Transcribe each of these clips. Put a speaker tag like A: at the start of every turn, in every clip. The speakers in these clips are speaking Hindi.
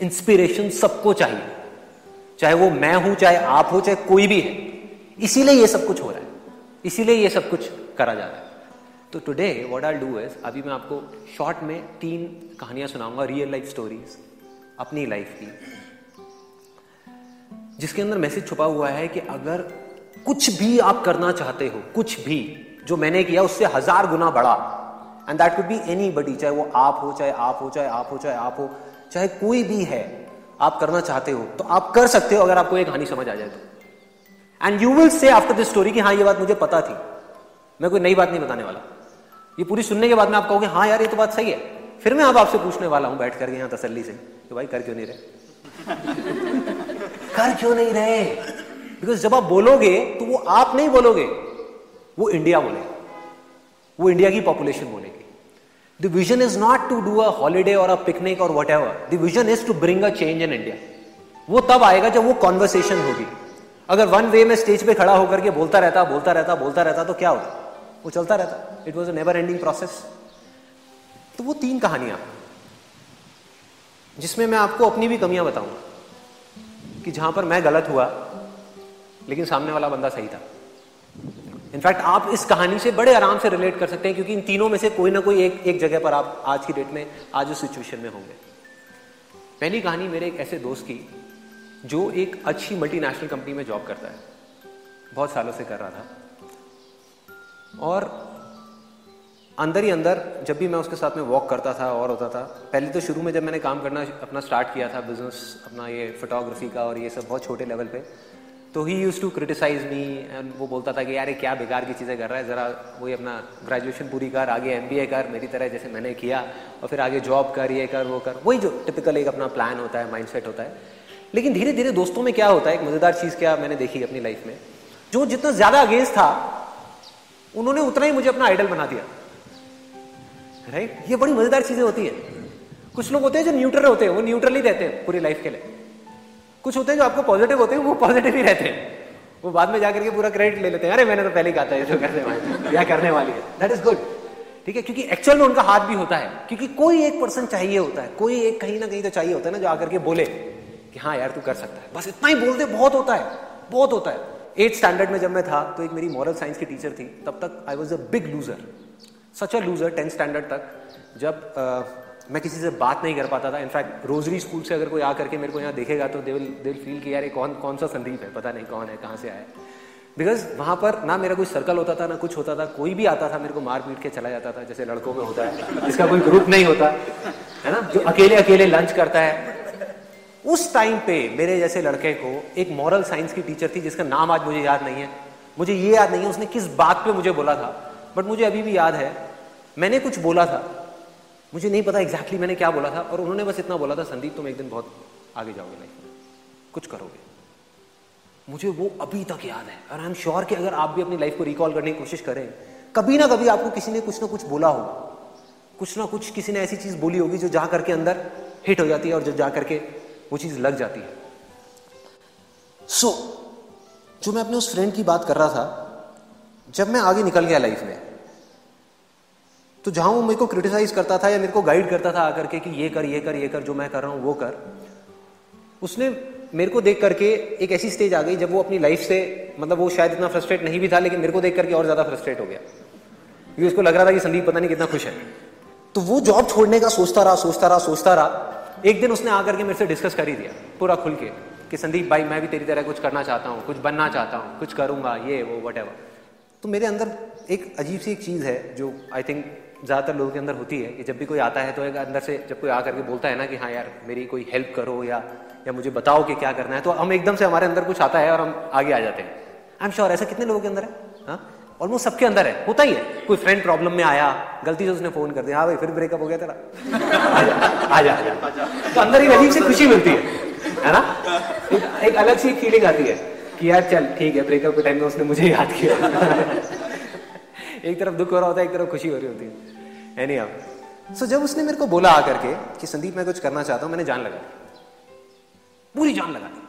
A: इंस्पिरेशन सबको चाहिए। चाहे वो मैं हूँ, चाहे आप हो, चाहे कोई भी है। इसीलिए ये सब कुछ हो रहा है। इसीलिए ये सब कुछ करा जा रहा है। तो today what I do is अभी मैं आपको शॉर्ट में तीन कहानियाँ सुनाऊँगा रियल लाइफ स्टोरीज अपनी लाइफ की। जिसके अंदर मैसेज छुपा हुआ है कि अगर कुछ भी आप करना चाहते हो, कुछ भी जो मैंने किया, उससे हज़ार गुना बड़ा। And that could be anybody चाहे वो आप हो, चाहे आप हो, चाहे आप हो, चाहे आप हो। चाहे कोई भी है, आप करना चाहते हो तो आप कर सकते हो अगर आपको एक हानि समझ आ जाए तो। And you will say after this story कि हाँ ये बात मुझे पता थी। मैं कोई नई बात नहीं बताने वाला। ये पूरी सुनने के बाद में आप कहोगे हाँ यार, ये तो बात सही है। फिर मैं अब आपसे पूछने वाला हूँ, बैठ करके यहाँ तसल्ली से, कि भाई कर क्यों नहीं रहे? कर क्यों नहीं रहे? बिकॉज़ जब आप बोलोगे तो वो आप नहीं बोलोगे, वो इंडिया बोलेगा वो इंडिया की पॉपुलेशन बोलेगी। Vision is not to do a holiday और अ पिकनिक और whatever the vision is to bring a change in India वो तब आएगा जब वो कॉन्वर्सेशन होगी। अगर वन वे में स्टेज पे खड़ा होकर के बोलता रहता बोलता रहता बोलता रहता तो क्या होता वो चलता रहता। It was a never ending process तो वो तीन कहानियाँ। जिसमें मैं आपको अपनी भी कमियाँ बताऊँगा। कि जहाँ पर मैं गलत हुआ, लेकिन सामने वाला बंदा सही था। इनफैक्ट आप इस कहानी से बड़े आराम से रिलेट कर सकते हैं क्योंकि इन तीनों में से कोई ना कोई एक एक जगह पर आप आज की डेट में, आज उस सिचुएशन में होंगे। पहली कहानी मेरे एक ऐसे दोस्त की, जो एक अच्छी मल्टीनेशनल कंपनी में जॉब करता है। बहुत सालों से कर रहा था। और अंदर ही अंदर जब भी मैं उसके साथ में वॉक करता था और होता था, पहले तो शुरू में जब मैंने काम करना, अपना स्टार्ट किया था बिज़नेस अपना ये फोटोग्राफी का और ये सब बहुत छोटे लेवल पे तो he use to criticise me and वो बोलता था कि यार क्या बेकार की चीज़ें कर रहा है, ज़रा वही अपना ग्रेजुएशन पूरी कर, आगे एमबीए कर, मेरी तरह जैसे मैंने किया और फिर आगे जॉब कर, ये कर, वो कर। वही जो टिपिकल एक अपना प्लान होता है माइंड होता है। लेकिन धीरे धीरे दोस्तों में क्या होता है, एक मज़ेदार चीज़ क्या मैंने देखी अपनी लाइफ में, जो जितना ज़्यादा अगेंस्ट था, उन्होंने उतना ही मुझे अपना आइडल बना दिया। राइट ये बड़ी मज़ेदार चीज़ें होती है। कुछ लोग होते हैं जो न्यूट्रल होते हैं, वो न्यूट्रल ही रहते हैं पूरी लाइफ के लिए। कुछ होते हैं जो आपको पॉजिटिव होते हैं, वो पॉजिटिव ही रहते हैं। वो बाद में जाकर के पूरा क्रेडिट ले लेते हैं। अरे, मैंने तो पहले ही कहा था जो करने वाली या करने वाली है। दैट इज़ गुड ठीक है? क्योंकि एक्चुअल में उनका हाथ भी होता है। क्योंकि कोई एक पर्सन चाहिए होता है। कोई एक कहीं ना कहीं तो चाहिए होता है ना, जो आकर के बोले कि हाँ यार, तू कर सकता है। बस इतना ही बोल दे बहुत होता है। बहुत होता है। एट स्टैंडर्ड में जब मैं था तो एक मेरी मॉरल साइंस की टीचर थी, तब तक I was a big loser such a loser tenth standard तक, जब मैं किसी से बात नहीं कर पाता था। इनफैक्ट रोजरी स्कूल से अगर कोई आकर के मेरे को यहाँ देखेगा तो they will they will feel कि यार ये कौन कौन सा संदीप है? पता नहीं कौन है, कहाँ से आया बिकॉज़ वहाँ पर ना मेरा कोई सर्कल होता था, ना कुछ होता था, कोई भी आता था, मेरे को मार पीट के चला जाता था, जैसे लड़कों में होता है इसका कोई ग्रुप नहीं होता, है ना? जो अकेले अकेले लंच करता है। उस टाइम पे मेरे जैसे लड़के को एक मॉरल साइंस की टीचर थी, जिसका नाम आज मुझे याद नहीं है। मुझे ये याद नहीं है, उसने किस बात पे मुझे बोला था। बट मुझे अभी भी याद है, मैंने कुछ बोला था। मुझे नहीं पता एग्जैक्टली exactly मैंने क्या बोला था और उन्होंने बस इतना बोला था संदीप तुम एक दिन बहुत आगे जाओगे लाइफ में। कुछ करोगे। मुझे वो अभी तक याद है और आई एम श्योर कि अगर आप भी अपनी लाइफ को रिकॉल करने की कोशिश करें कभी ना कभी आपको किसी ने कुछ ना कुछ बोला होगा कुछ ना कुछ किसी ने ऐसी चीज़ बोली होगी जो जा करके अंदर हिट हो जाती है और जो जा करके वो चीज़ लग जाती है। सो so, जो मैं अपने उस फ्रेंड की बात कर रहा था जब मैं आगे निकल गया लाइफ में तो जहाँ वो मेरे को क्रिटिसाइज करता था या मेरे को गाइड करता था आकर के कि ये कर ये कर ये कर, जो मैं कर रहा हूँ, वो कर, उसने मेरे को देख करके एक ऐसी स्टेज आ गई जब वो अपनी लाइफ से मतलब वो शायद इतना फ्रस्ट्रेट नहीं भी था, लेकिन मेरे को देख करके और ज़्यादा फ्रस्ट्रेट हो गया। क्योंकि उसको लग रहा था कि संदीप पता नहीं कितना खुश है। तो वो जॉब छोड़ने का सोचता रहा सोचता रहा सोचता रहा। एक दिन उसने आकर के मेरे से डिस्कस कर ही दिया, पूरा खुल के, कि संदीप भाई, मैं भी तेरी तरह कुछ करना चाहता हूँ, कुछ बनना चाहता हूँ, कुछ करूँगा, ये, वो वट तो मेरे अंदर एक अजीब सी एक चीज़ है जो आई थिंक ज़्यादातर लोगों के अंदर होती है कि जब भी कोई आता है तो एक अंदर से जब कोई आकर के बोलता है ना कि हाँ यार मेरी कोई हेल्प करो या या मुझे बताओ कि क्या करना है तो हम एकदम से हमारे अंदर कुछ आता है और हम आगे आ जाते हैं। आई एम श्योर ऐसा कितने लोगों के अंदर है? हाँ? ऑलमोस्ट सबके अंदर है। होता ही है। कोई फ्रेंड प्रॉब्लम में आया गलती से उसने फ़ोन कर दिया हाँ भाई फिर ब्रेकअप हो गया तेरा। आ जा तो अंदर ही अजीब से खुशी मिलती है है ना? एक, एक अलग सी फीलिंग आती है कि यार चल ठीक है ब्रेकअप के टाइम में उसने मुझे याद किया। एक तरफ़ दुख हो रहा होता है, एक तरफ़ खुशी हो रही होती है। एनी हाउ सो जब उसने मेरे को बोला आकर के कि संदीप मैं कुछ करना चाहता हूँ, मैंने जान लगा पूरी जान लगा दी।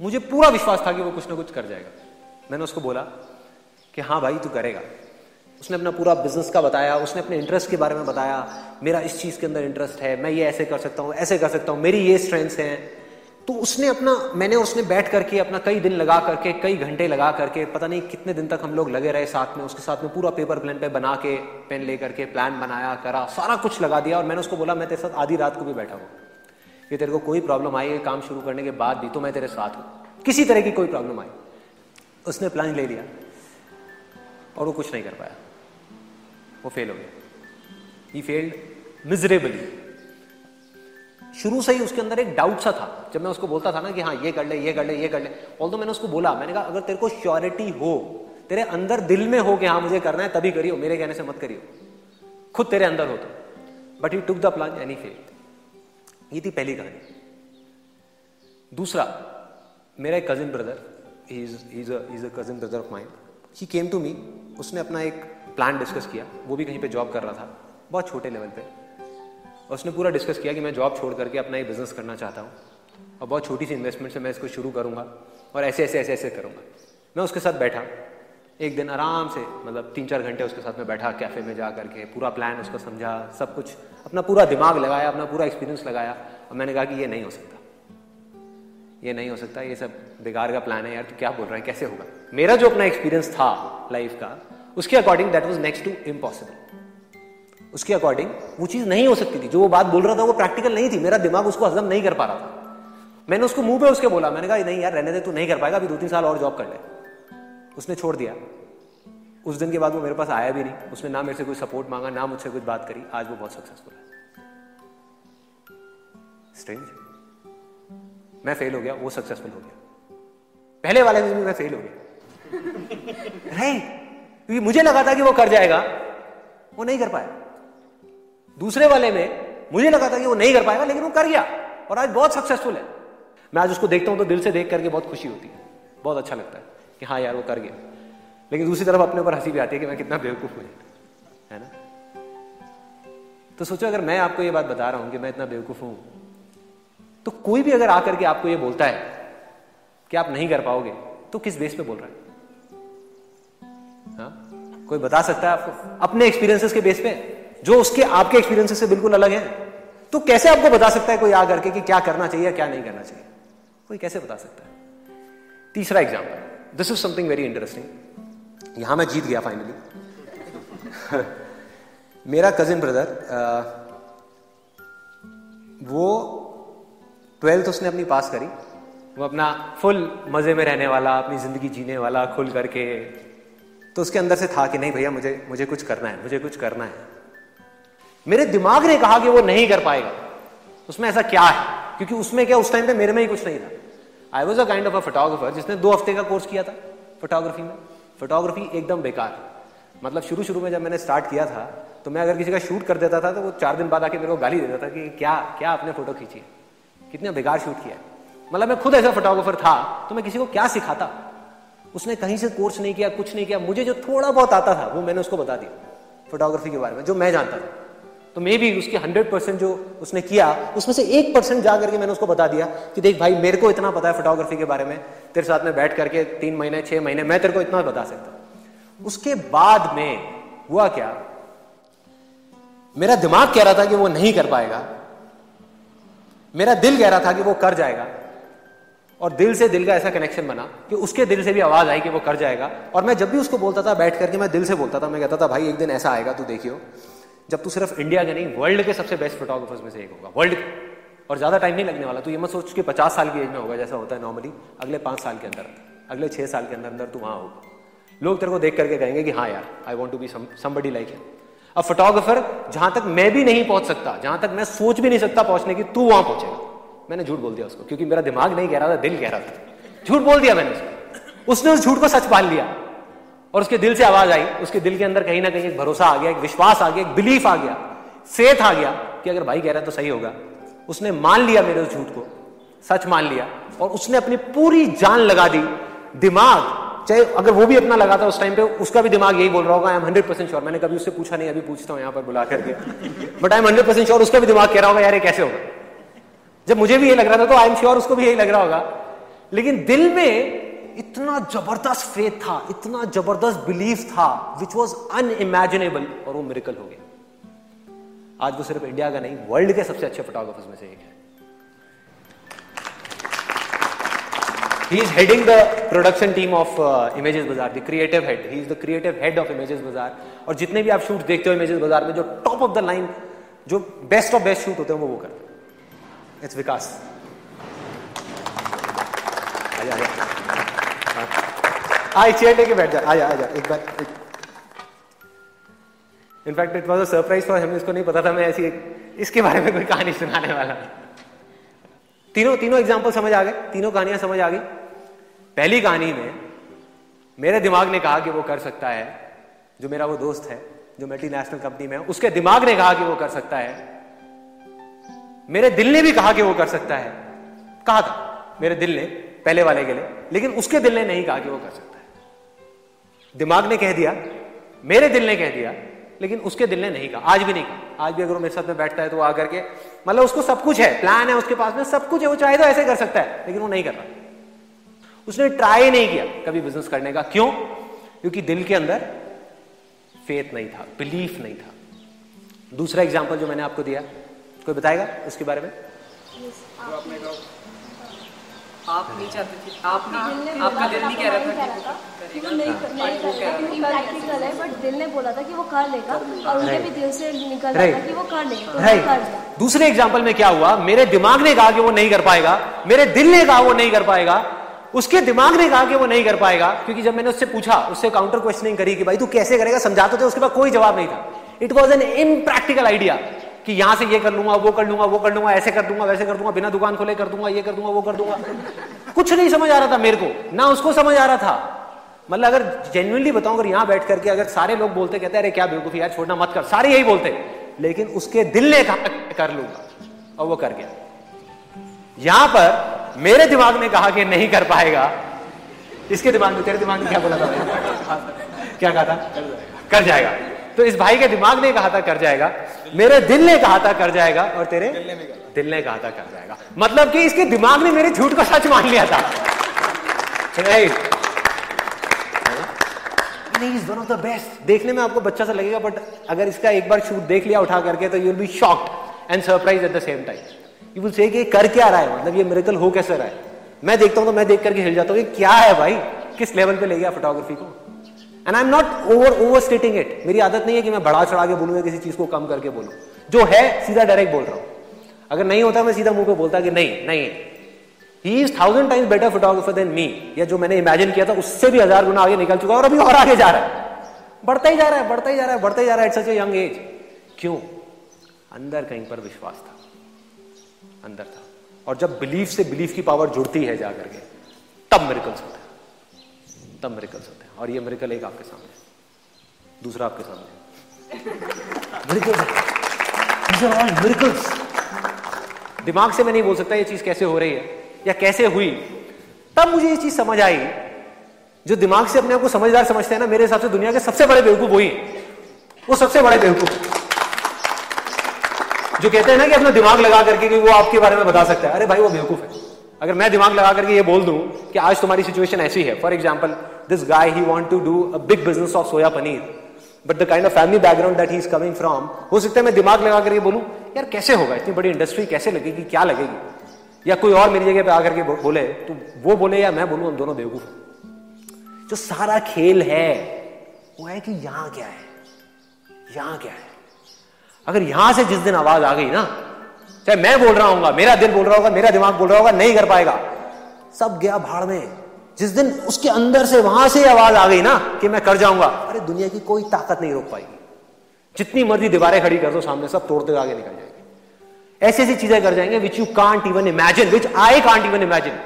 A: मुझे पूरा विश्वास था कि वो कुछ ना कुछ कर जाएगा। मैंने उसको बोला कि हाँ भाई, तू करेगा। उसने अपना पूरा बिज़नेस का बताया, उसने अपने इंटरेस्ट के बारे में बताया, मेरा इस चीज़ के अंदर इंटरेस्ट है, मैं ये ऐसे कर सकता हूँ, ऐसे कर सकता हूँ, मेरी ये स्ट्रेंथ्स हैं। तो उसने अपना, मैंने उसने बैठ करके अपना कई दिन लगा करके, कई घंटे लगा करके, पता नहीं कितने दिन तक हम लोग लगे रहे साथ में, उसके साथ में पूरा पेपर प्लान पे बना के पेन ले करके प्लान बनाया, करा, सारा कुछ लगा दिया और मैंने उसको बोला, मैं तेरे साथ आधी रात को भी बैठा हूँ। कि तेरे को कोई प्रॉब्लम आई है काम शुरू करने के बाद भी तो मैं तेरे साथ हूँ। किसी तरह की कोई प्रॉब्लम आई उसने प्लान ले लिया और वो कुछ नहीं कर पाया। वो फेल हो गया। ही फेल्ड मिजरेबली शुरू से ही उसके अंदर एक डाउट सा था। जब मैं उसको बोलता था ना कि हाँ ये कर ले, ये कर ले, ये कर ले ऑल मैंने उसको बोला, मैंने कहा, अगर तेरे को श्योरिटी हो, तेरे अंदर दिल में हो कि हाँ मुझे करना है, तभी करियो, मेरे कहने से मत करियो। खुद तेरे अंदर हो तो। But you took the plan any fail ये थी पहली कहानी। दूसरा, मेरा एक cousin brother is a cousin brother of mind he came to me उसने अपना एक प्लान डिस्कस किया, वो भी कहीं पे जॉब कर रहा था, बहुत छोटे लेवल पे। उसने पूरा डिस्कस किया कि मैं जॉब छोड़ करके अपना एक बिज़नेस करना चाहता हूँ। और बहुत छोटी सी इन्वेस्टमेंट से मैं इसको शुरू करूँगा और ऐसे ऐसे ऐसे ऐसे करूँगा। मैं उसके साथ बैठा। एक दिन आराम से मतलब तीन चार घंटे उसके साथ में बैठा कैफ़े में जा करके, पूरा प्लान उसको समझा, सब कुछ, अपना पूरा दिमाग लगाया, अपना पूरा एक्सपीरियंस लगाया। और मैंने कहा कि ये नहीं हो सकता। ये नहीं हो सकता, ये सब बेकार का प्लान है यार, तू क्या बोल रहा है, कैसे होगा? मेरा जो अपना एक्सपीरियंस था लाइफ का, उसके according that was next to impossible उसके अकॉर्डिंग वो चीज़ नहीं हो सकती थी। जो वो बात बोल रहा था वो प्रैक्टिकल नहीं थी। मेरा दिमाग उसको हजम नहीं कर पा रहा था। मैंने उसको मुँह पे उसके बोला। मैंने कहा, नहीं यार, रहने दे, तू नहीं कर पाएगा। अभी दो तीन साल और जॉब कर ले। उसने छोड़ दिया। उस दिन के बाद वो मेरे पास आया भी नहीं। उसने ना मेरे से कोई सपोर्ट मांगा, ना मुझसे कुछ बात करी। आज वो बहुत सक्सेसफुल है। स्ट्रेंज मैं फेल हो गया, वो सक्सेसफुल हो गया। पहले वाले में भी मैं फेल हो गया। क्योंकि मुझे लगा था कि वो कर जाएगा। वो नहीं कर पाया। दूसरे वाले में मुझे लगा था कि वो नहीं कर पाएगा, लेकिन वो कर गया और आज बहुत सक्सेसफुल है। मैं आज उसको देखता हूँ तो दिल से देख करके बहुत खुशी होती है। बहुत अच्छा लगता है कि हाँ यार, वो कर गया। लेकिन दूसरी तरफ़ अपने ऊपर हँसी भी आती है कि मैं कितना बेवकूफ़ हूँ। है ना? तो सोचो, अगर मैं आपको ये बात बता रहा हूँ कि मैं इतना बेवकूफ़ हूँ तो कोई भी अगर आकर के आपको ये बोलता है कि आप नहीं कर पाओगे तो किस बेस पे बोल रहा है? हाँ? कोई बता सकता है आपको? अपने एक्सपीरियंसेस के बेस पे? जो उसके, आपके एक्सपीरियंसेस से बिल्कुल अलग है। तो कैसे आपको बता सकता है कोई आ करके कि क्या करना चाहिए क्या नहीं करना चाहिए? कोई कैसे बता सकता है? तीसरा example this is something very interesting यहाँ मैं जीत गया फाइनली मेरा कजिन ब्रदर वो ट्वेल्थ उसने अपनी पास करी। वो अपना फुल मज़े में रहने वाला, अपनी ज़िंदगी जीने वाला, खुल करके। तो उसके अंदर से था कि नहीं भैया, मुझे मुझे कुछ करना है, मुझे कुछ करना है। मेरे दिमाग ने कहा कि वो नहीं कर पाएगा। उसमें ऐसा क्या है? क्योंकि उसमें क्या, उस टाइम पे मेरे में ही कुछ नहीं था। I was a kind of a photographer जिसने दो हफ़्ते का कोर्स किया था फोटोग्राफी में। फोटोग्राफी एकदम बेकार। मतलब शुरू शुरू में जब मैंने स्टार्ट किया था तो मैं अगर किसी का शूट कर देता था तो वो चार दिन बाद आके मेरे को गाली देता था कि क्या क्या आपने फ़ोटो खींची? है कितने बेकार शूट किया मतलब मैं खुद ऐसा फोटोग्राफर था तो मैं किसी को क्या सिखाता? उसने कहीं से कोर्स नहीं किया, कुछ नहीं किया। मुझे जो थोड़ा बहुत आता था, वो मैंने उसको बता दिया फोटोग्राफी के बारे में, जो मैं जानता था। तो मे भी उसके हंड्रेड परसेंट जो उसने किया, उसमें से एक परसेंट जा करके मैंने उसको बता दिया कि देख भाई मेरे को इतना पता है फोटोग्राफी के बारे में, तेरे साथ में बैठ करके तीन महीने, छह महीने, मैं तेरे को इतना बता सकता उसके बाद में हुआ क्या? मेरा दिमाग कह रहा था कि वो नहीं कर पाएगा। मेरा दिल कह रहा था कि वो कर जाएगा। और दिल से दिल का ऐसा कनेक्शन बना कि उसके दिल से भी आवाज़ आई कि वो कर जाएगा। और मैं जब भी उसको बोलता था, बैठ करके मैं दिल से बोलता था, मैं कहता था, भाई, एक दिन ऐसा आएगा, तू देखियो। जब तू सिर्फ़ इंडिया के नहीं वर्ल्ड के सबसे बेस्ट फोटोग्राफर्स में से एक होगा वर्ल्ड और ज़्यादा टाइम नहीं लगने वाला, तू ये मत सोच के पचास साल की एज में होगा, जैसा होता है नॉर्मली अगले पाँच साल के अंदर, अगले छह साल के अंदर अंदर तू वहाँ होगा। लोग तेरे को देख करके कहेंगे कि हाँ यार I want to be somebody like अब फोटोग्राफर जहाँ तक मैं भी नहीं पहुँच सकता, जहाँ तक मैं सोच भी नहीं सकता पहुँचने की, तू वहाँ पहुंचेगा। मैंने झूठ बोल दिया उसको, क्योंकि मेरा दिमाग नहीं कह रहा था, दिल कह रहा था। झूठ बोल दिया मैंने उसको। उसने उस झूठ को सच पाल लिया। और उसके दिल से आवाज़ आई, उसके दिल के अंदर कहीं ना कहीं एक भरोसा आ गया, एक विश्वास आ गया, एक बिलीफ आ गया फेथ आ गया कि अगर भाई कह रहा है तो सही होगा। उसने मान लिया मेरे उस झूठ को, सच मान लिया, और उसने अपनी पूरी जान लगा दी। दिमाग, चाहे अगर वो भी अपना लगा था उस टाइम पे, उसका भी दिमाग यही बोल रहा होगा I am hundred percent sure मैंने कभी उससे पूछा नहीं, अभी पूछता हूँ यहाँ पर बुला करके। But I am hundred percent sure उसका भी दिमाग कह रहा होगा, यार, ये कैसे होगा? जब मुझे भी ये लग रहा था तो आई एम श्योर उसको भी यही लग रहा होगा। लेकिन दिल में इतना ज़बरदस्त फेथ था इतना ज़बरदस्त बिलीफ था विच वॉज़ अनइमेजिनेबल और वो मेरिकल हो गया। आज वो सिर्फ़ इंडिया का नहीं वर्ल्ड के सबसे अच्छे फोटोग्राफर्स में से एक है। He is heading the production team of uh, images bazaar the creative head. He is the creative head of images bazaar. और जितने भी आप शूट देखते हो images bazaar में जो टॉप ऑफ़ द लाइन जो बेस्ट ऑफ़ बेस्ट शूट होते हैं वो वो करते हैं। इट्स विकास आजा आजा। आ चेयर लेके बैठ जा। आजा आजा, एक बार in fact it was a surprise for हमें इसको नहीं पता था, मैं ऐसी एक इसके बारे में कोई कहानी सुनाने वाला। तीनों तीनों एग्ज़ाम्पल समझ आ गए, तीनों कहानियाँ समझ आ गई। पहली कहानी में मेरे दिमाग ने कहा कि वो कर सकता है, जो मेरा वो दोस्त है, जो मल्टीनेशनल कंपनी में है, उसके दिमाग ने कहा कि वो कर सकता है। मेरे दिल ने भी कहा कि वो कर सकता है। कहा था, मेरे दिल ने, पहले वाले के लिए, लेकिन उसके दिल ने नहीं कहा कि वो कर सकता है। दिमाग ने कह दिया मेरे दिल ने कह दिया लेकिन उसके दिल ने नहीं कहा आज भी नहीं कहा। आज भी अगर वो मेरे साथ में बैठता है तो वो आकर के मतलब उसको सब कुछ है प्लान है उसके पास में सब कुछ है वो चाहे तो ऐसे कर सकता है लेकिन वो नहीं कर रहा। उसने ट्राई नहीं किया कभी बिज़नेस करने का। क्यों? क्योंकि दिल के अंदर फेथ नहीं था बिलीफ नहीं था। दूसरा एग्ज़ाम्पल जो मैंने आपको दिया कोई बताएगा उसके बारे में?
B: आप नहीं चाहते थे। आप नहीं आपका दिल नहीं कह रहा था कि वो करेगा।
C: प्रैक्टिकल है बट दिल ने बोला था कि वो कर लेगा और उनके भी दिल से निकल रहा था कि वो कर लेगा।
A: दूसरे एग्ज़ाम्पल में क्या हुआ? मेरे दिमाग ने कहा कि वो नहीं कर पाएगा। मेरे दिल ने कहा वो नहीं कर पाएगा। उसके दिमाग ने कहा कि वो नहीं कर पाएगा। क्योंकि जब मैंने उससे पूछा उससे काउंटर क्वेश्चनिंग करी कि भाई तू कैसे करेगा समझाते थे उसके बाद कोई जवाब नहीं था। It was an impractical idea कि यहाँ से ये कर लूँगा वो कर लूँगा वो कर लूँगा ऐसे कर दूँगा वैसे कर दूँगा बिना दुकान खोले कर दूँगा ये कर दूँगा वो कर दूँगा। कुछ नहीं समझ आ रहा था मेरे को ना उसको समझ आ रहा था। मतलब अगर जेन्युइनली बताऊँ अगर यहाँ बैठ करके अगर सारे लोग बोलते कहते अरे क्या बेवकूफ़ी यार छोड़ना मत कर। सारे यही बोलते। लेकिन उसके दिल ने कहा कर लूँगा। और वो कर गया। यहाँ पर मेरे दिमाग ने कहा कि नहीं कर पाएगा। इसके दिमाग में तेरे दिमाग में क्या बोला था क्या कहा था? कर जाएगा। तो इस भाई के दिमाग ने कहा था कर जाएगा। मेरे दिल ने कहा था कर जाएगा। और तेरे दिल ने कहा था। कर जाएगा। मतलब कि इसके दिमाग ने मेरे झूठ को सच मान लिया था। Right one of the best देखने में आपको बच्चा सा लगेगा बट अगर इसका एक बार शूट देख लिया उठा करके तो you will be shocked and surprise at the same time you will say कि कर क्या रहा है? मतलब ये मेरेकल हो कैसे रहा है? मैं देखता हूँ तो मैं देख करके हिल जाता हूँ। ये क्या है भाई? किस लेवल पे ले गया फोटोग्राफी को? And I am not over overstating it मेरी आदत नहीं है कि मैं बढ़ा चढ़ा के बोलूँ या किसी चीज़ को कम करके बोलूँ। जो है, सीधा डायरेक्ट बोल रहा हूँ। अगर नहीं होता, मैं सीधा मुँह पे बोलता कि नहीं नहीं। He is thousand times better photographer than me या जो मैंने इमेजिन किया था, उससे भी हज़ार गुना आगे निकल चुका है और अभी और आगे जा रहा है। बढ़ता ही जा रहा है, बढ़ता ही जा रहा है, बढ़ता ही जा रहा है। इट्स सच यंग एज क्यों? अंदर कहीं पर विश्वास था। अंदर था। और जब बिलीफ से बिलीफ की पावर जुड़ती है जाकर के, तब मेरिकल्स होते हैं। तब मेरिकल्स होते हैं। और ये मेरिकल एक आपके सामने दूसरा आपके सामने दिमाग से मैं नहीं बोल सकता ये चीज़ कैसे हो रही है या कैसे हुई। तब मुझे ये चीज़ समझ आई। जो दिमाग से अपने आप को समझदार समझते हैं ना, मेरे हिसाब से दुनिया के सबसे बड़े बेवकूफ़ वही वो सबसे बड़े बेवकूफ़। जो कहते हैं ना कि अपना दिमाग लगा करके कि वो आपके बारे में बता सकता है। अरे भाई, वो बेवकूफ़ है। अगर मैं दिमाग लगा करके ये बोल दूँ कि आज तुम्हारी सिचुएशन ऐसी है for example this guy he want to do a big business of soya paneer but the kind of family background that he is coming from हो सकता है मैं दिमाग लगा करके बोलूँ, यार, कैसे होगा? इतनी बड़ी इंडस्ट्री कैसे लगेगी? क्या लगेगी? या कोई और मेरी जगह पे आकर के बोले तो वो बोले या मैं बोलूँ, हम दोनों बेवकूफ़ जो सारा खेल है, वो है कि यहाँ क्या है? यहाँ क्या है? अगर यहाँ से जिस दिन आवाज़ आ गई ना चाहे मैं बोल रहा हूँ मेरा दिल बोल रहा होगा, मेरा दिमाग बोल रहा होगा, नहीं कर पाएगा। सब गया भाड़ में। जिस दिन उसके अंदर से वहाँ से आवाज़ आ गई ना कि मैं कर जाऊँगा, अरे दुनिया की कोई ताकत नहीं रोक पाएगी। जितनी मर्ज़ी दीवारें खड़ी कर दो सामने, सब तोड़ते आगे निकल जाएँगे। ऐसी ऐसी चीज़ें कर जाएँगे which you can't even imagine which I can't even imagine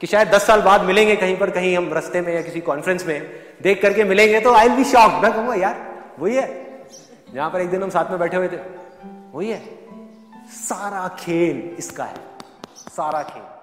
A: कि शायद दस साल बाद मिलेंगे कहीं पर, कहीं हम रस्ते में या किसी कॉन्फ्रेंस में, देख करके मिलेंगे तो आई विल बी शॉक मैं कहूँगा, यार, वही है, जहाँ पर एक दिन हम साथ में बैठे हुए थे, वही है। सारा खेल इसका है सारा खेल।